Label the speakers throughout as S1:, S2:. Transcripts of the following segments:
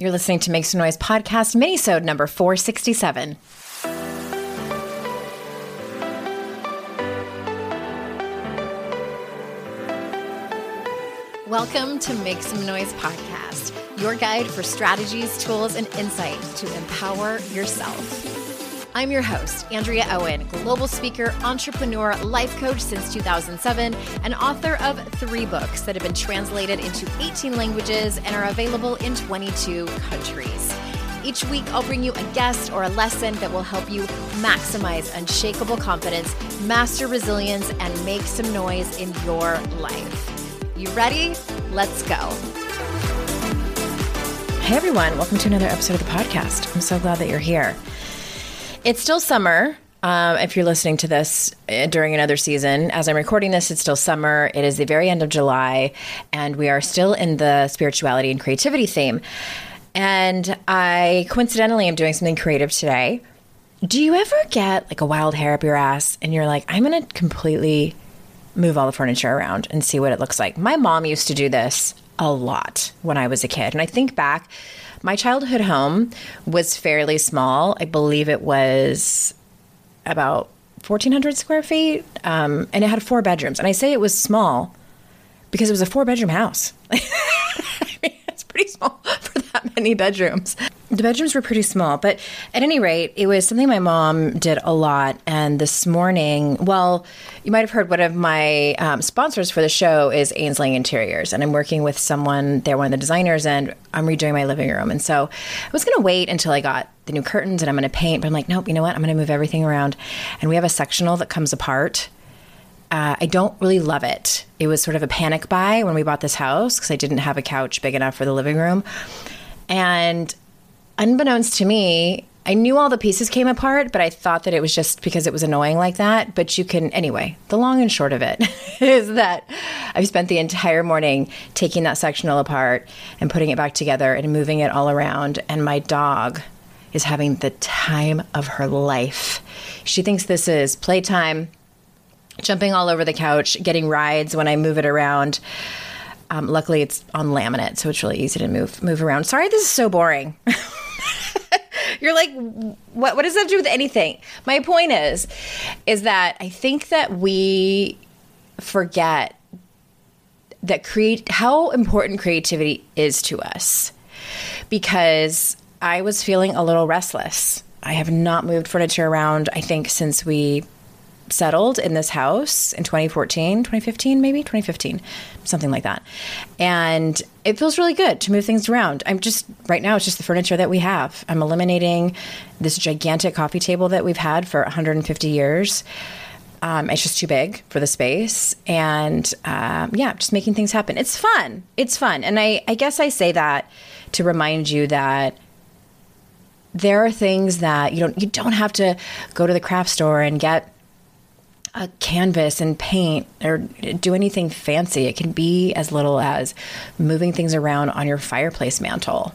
S1: You're listening to Make Some Noise podcast, minisode number 467. Welcome to Make Some Noise podcast, your guide for strategies, tools, and insight to empower yourself. I'm your host, Andrea Owen, global speaker, entrepreneur, life coach since 2007, and author of three books that have been translated into 18 languages and are available in 22 countries. Each week, I'll bring you a guest or a lesson that will help you maximize unshakable confidence, master resilience, and make some noise in your life. You ready? Let's go. Hey, everyone. Welcome to another episode of the podcast. I'm so glad that you're here. It's still summer. Um, if you're listening to this uh, during another season, as I'm recording this, it's still summer. It is the very end of July, and we are still in the spirituality and creativity theme. And I coincidentally am doing something creative today. Do you ever get like a wild hair up your ass and you're like, I'm going to completely move all the furniture around and see what it looks like? My mom used to do this a lot when I was a kid. And I think back my childhood home was fairly small. I believe it was about 1,400 square feet, um, and it had four bedrooms. And I say it was small because it was a four bedroom house. I mean, it's pretty small for that many bedrooms. The bedrooms were pretty small, but at any rate, it was something my mom did a lot. And this morning, well, you might have heard one of my um, sponsors for the show is Ainsley Interiors, and I'm working with someone. They're one of the designers, and I'm redoing my living room. And so I was going to wait until I got the new curtains and I'm going to paint, but I'm like, nope. You know what? I'm going to move everything around, and we have a sectional that comes apart. Uh, I don't really love it. It was sort of a panic buy when we bought this house because I didn't have a couch big enough for the living room. And unbeknownst to me, I knew all the pieces came apart, but I thought that it was just because it was annoying like that. But you can, anyway, the long and short of it is that I've spent the entire morning taking that sectional apart and putting it back together and moving it all around. And my dog is having the time of her life. She thinks this is playtime, jumping all over the couch, getting rides when I move it around. Um, luckily, it's on laminate, so it's really easy to move move around. Sorry, this is so boring. You're like, what? What does that do with anything? My point is, is that I think that we forget that create how important creativity is to us, because I was feeling a little restless. I have not moved furniture around. I think since we settled in this house in 2014, 2015, maybe 2015, something like that. And it feels really good to move things around. I'm just, right now, it's just the furniture that we have. I'm eliminating this gigantic coffee table that we've had for 150 years. Um, it's just too big for the space. And um, yeah, just making things happen. It's fun. It's fun. And I, I guess I say that to remind you that there are things that you don't you don't have to go to the craft store and get a canvas and paint or do anything fancy. It can be as little as moving things around on your fireplace mantle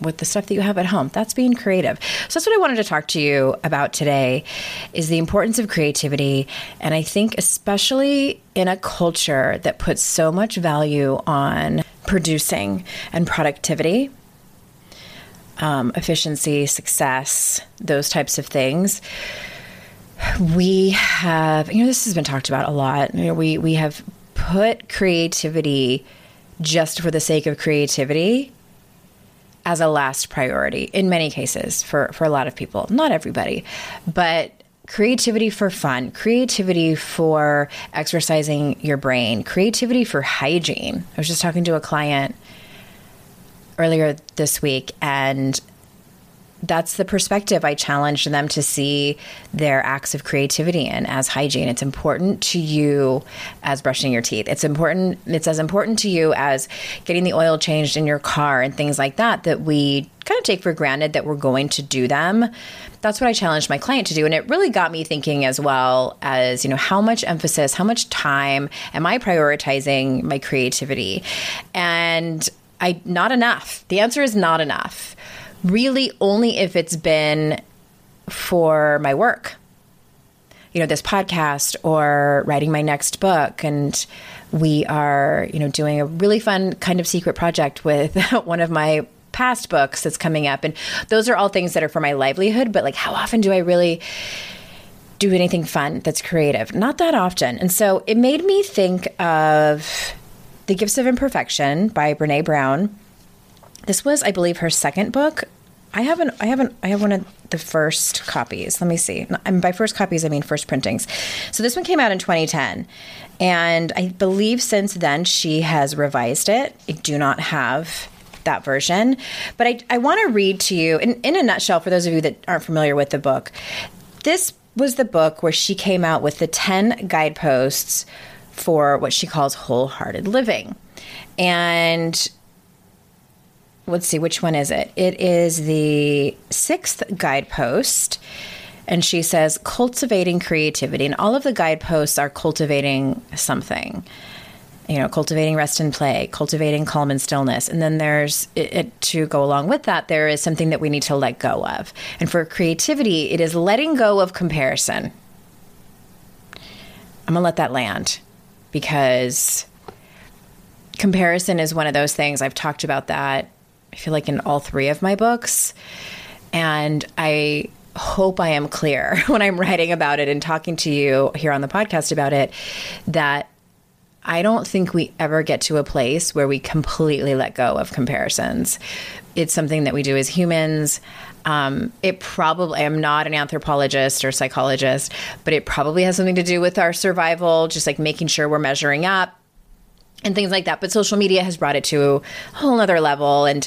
S1: with the stuff that you have at home. That's being creative. So that's what I wanted to talk to you about today is the importance of creativity and I think especially in a culture that puts so much value on producing and productivity. Um, efficiency, success, those types of things we have, you know, this has been talked about a lot. You know, we we have put creativity just for the sake of creativity as a last priority in many cases for for a lot of people, not everybody, but creativity for fun, creativity for exercising your brain, creativity for hygiene. I was just talking to a client earlier this week and that's the perspective I challenged them to see their acts of creativity in as hygiene. It's important to you as brushing your teeth. It's important it's as important to you as getting the oil changed in your car and things like that that we kind of take for granted that we're going to do them. That's what I challenged my client to do and it really got me thinking as well as, you know, how much emphasis, how much time am I prioritizing my creativity? And I not enough. The answer is not enough really only if it's been for my work. You know, this podcast or writing my next book. And we are, you know, doing a really fun kind of secret project with one of my past books that's coming up. And those are all things that are for my livelihood. But like, how often do I really do anything fun that's creative? Not that often. And so it made me think of The Gifts of Imperfection by Brené Brown. This was, I believe, her second book. I haven't. I haven't. I have one of the first copies. Let me see. And by first copies, I mean first printings. So this one came out in 2010, and I believe since then she has revised it. I do not have that version, but I, I want to read to you in, in a nutshell for those of you that aren't familiar with the book. This was the book where she came out with the 10 guideposts for what she calls wholehearted living. And let's see, which one is it? It is the sixth guidepost. And she says, cultivating creativity. And all of the guideposts are cultivating something. You know, cultivating rest and play, cultivating calm and stillness. And then there's it, it, to go along with that, there is something that we need to let go of. And for creativity, it is letting go of comparison. I'm going to let that land because comparison is one of those things. I've talked about that I feel like in all three of my books. And I hope I am clear when I'm writing about it and talking to you here on the podcast about it that I don't think we ever get to a place where we completely let go of comparisons. It's something that we do as humans. Um, it probably, I'm not an anthropologist or psychologist, but it probably has something to do with our survival, just like making sure we're measuring up and things like that. But social media has brought it to a whole other level. And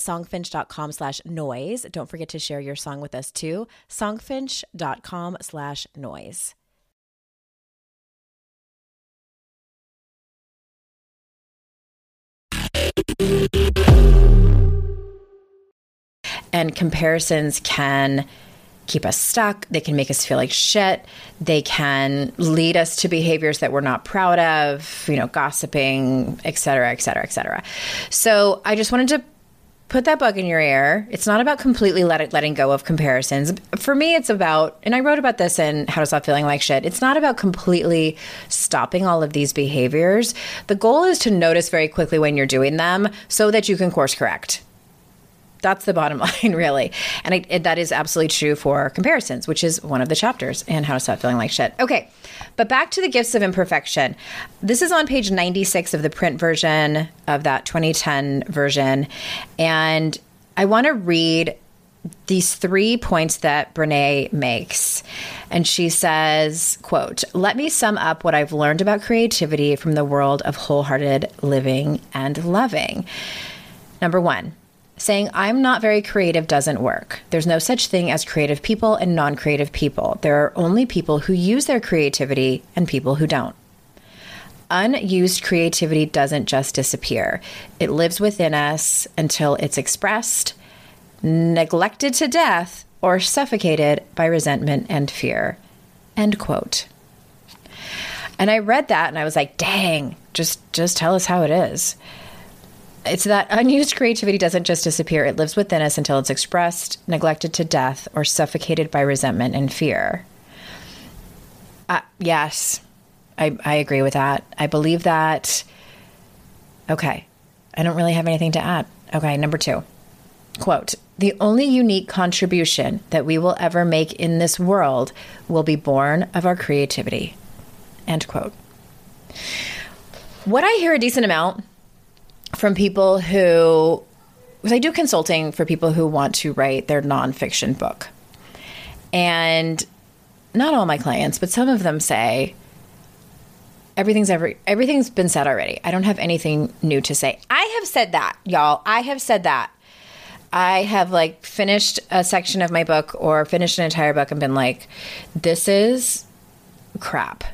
S1: songfinch.com slash noise. Don't forget to share your song with us too. Songfinch.com slash noise. And comparisons can keep us stuck. They can make us feel like shit. They can lead us to behaviors that we're not proud of, you know, gossiping, et cetera, et cetera, et cetera. So I just wanted to put that bug in your ear. It's not about completely let it, letting go of comparisons. For me, it's about, and I wrote about this in How to Stop Feeling Like Shit. It's not about completely stopping all of these behaviors. The goal is to notice very quickly when you're doing them so that you can course correct that's the bottom line, really. And that is absolutely true for comparisons, which is one of the chapters and how to stop feeling like shit. Okay, but back to the gifts of imperfection. This is on page 96 of the print version of that 2010 version. And I want to read these three points that Brené makes. And she says, quote, let me sum up what I've learned about creativity from the world of wholehearted living and loving. Number one, saying I'm not very creative doesn't work. There's no such thing as creative people and non creative people. There are only people who use their creativity and people who don't. Unused creativity doesn't just disappear, it lives within us until it's expressed, neglected to death, or suffocated by resentment and fear. End quote. And I read that and I was like, dang, just just tell us how it is it's that unused creativity doesn't just disappear, it lives within us until it's expressed, neglected to death, or suffocated by resentment and fear. Uh, yes, I, I agree with that. I believe that. Okay, I don't really have anything to add. Okay, number two quote, the only unique contribution that we will ever make in this world will be born of our creativity. End quote. What I hear a decent amount from people who, because I do consulting for people who want to write their nonfiction book. And not all my clients, but some of them say, everything's every everything's been said already. I don't have anything new to say. I have said that, y'all. I have said that. I have like finished a section of my book or finished an entire book and been like, this is crap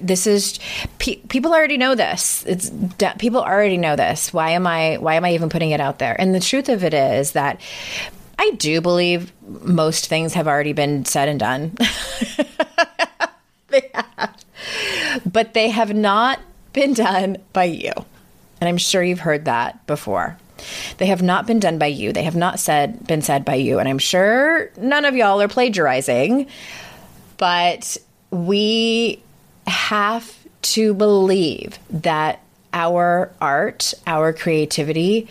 S1: this is pe- people already know this. It's people already know this. Why am i why am i even putting it out there? And the truth of it is that i do believe most things have already been said and done. They have. But they have not been done by you. And i'm sure you've heard that before. They have not been done by you. They have not said been said by you. And i'm sure none of y'all are plagiarizing but we have to believe that our art, our creativity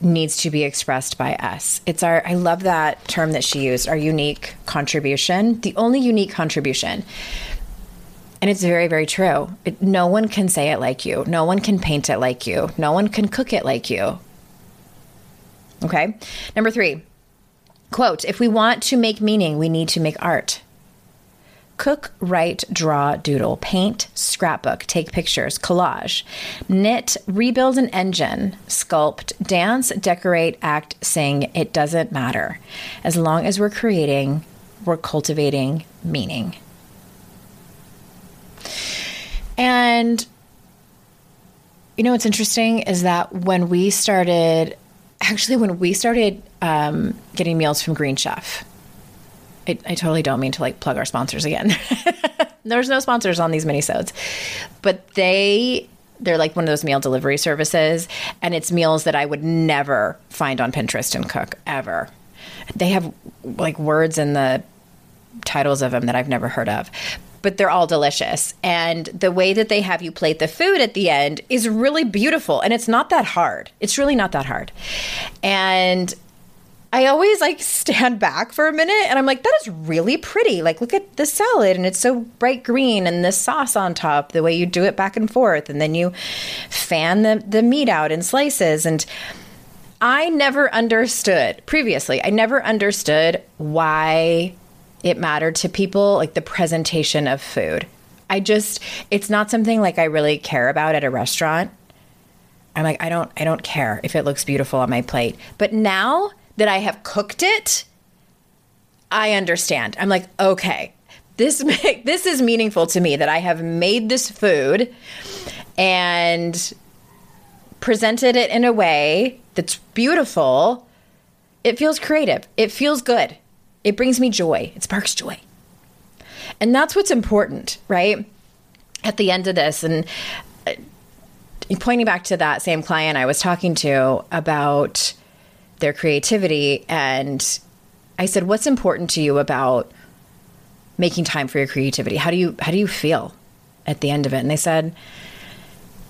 S1: needs to be expressed by us. It's our, I love that term that she used, our unique contribution, the only unique contribution. And it's very, very true. It, no one can say it like you. No one can paint it like you. No one can cook it like you. Okay. Number three, quote, if we want to make meaning, we need to make art cook, write, draw, doodle, paint, scrapbook, take pictures, collage, knit, rebuild an engine, sculpt, dance, decorate, act, sing. It doesn't matter. As long as we're creating, we're cultivating meaning. And you know what's interesting is that when we started, actually, when we started um, getting meals from Green Chef. I, I, totally don't mean to like plug our sponsors again. There's no sponsors on these minisodes, but they they're like one of those meal delivery services, and it's meals that I would never find on Pinterest and cook ever. They have like words in the titles of them that I've never heard of. But they're all delicious. And the way that they have you plate the food at the end is really beautiful. And it's not that hard. It's really not that hard. And I always like stand back for a minute and I'm like, that is really pretty. Like, look at the salad and it's so bright green and the sauce on top, the way you do it back and forth. And then you fan the, the meat out in slices. And I never understood previously, I never understood why it mattered to people, like the presentation of food. I just, it's not something like I really care about at a restaurant. I'm like, I don't, I don't care if it looks beautiful on my plate. But now, that I have cooked it, I understand. I'm like, okay, this make, this is meaningful to me that I have made this food and presented it in a way that's beautiful. It feels creative. It feels good. It brings me joy. It sparks joy. And that's what's important, right? At the end of this and uh, pointing back to that same client I was talking to about their creativity. And I said, What's important to you about making time for your creativity? How do you how do you feel at the end of it? And they said,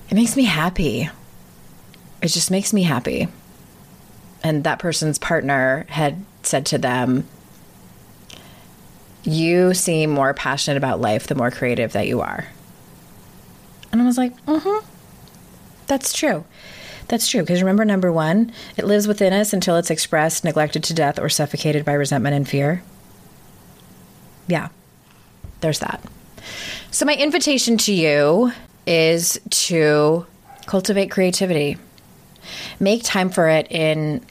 S1: It makes me happy. It just makes me happy. And that person's partner had said to them, You seem more passionate about life the more creative that you are. And I was like, mm-hmm. That's true. That's true. Because remember, number one, it lives within us until it's expressed, neglected to death, or suffocated by resentment and fear. Yeah, there's that. So, my invitation to you is to cultivate creativity. Make time for it in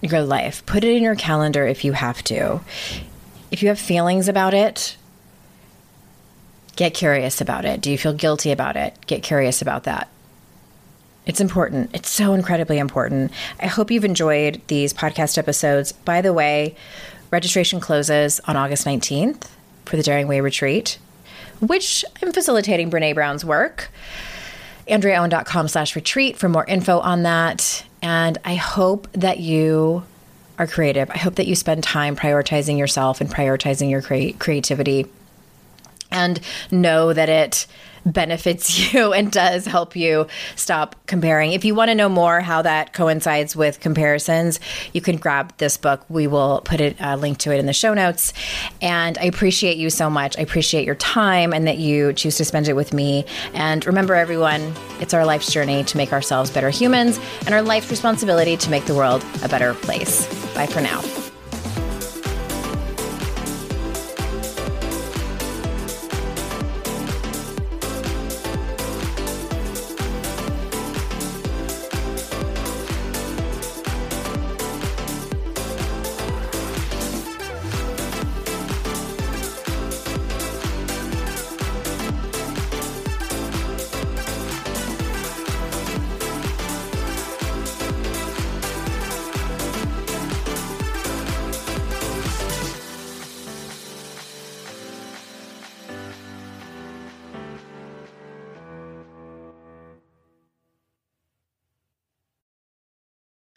S1: your life. Put it in your calendar if you have to. If you have feelings about it, get curious about it. Do you feel guilty about it? Get curious about that. It's important. It's so incredibly important. I hope you've enjoyed these podcast episodes. By the way, registration closes on August 19th for the Daring Way retreat, which I'm facilitating Brené Brown's work. AndreaOwen.com slash retreat for more info on that. And I hope that you are creative. I hope that you spend time prioritizing yourself and prioritizing your cre- creativity and know that it benefits you and does help you stop comparing. If you want to know more how that coincides with comparisons, you can grab this book. We will put a uh, link to it in the show notes. And I appreciate you so much. I appreciate your time and that you choose to spend it with me. And remember, everyone, it's our life's journey to make ourselves better humans and our life's responsibility to make the world a better place. Bye for now.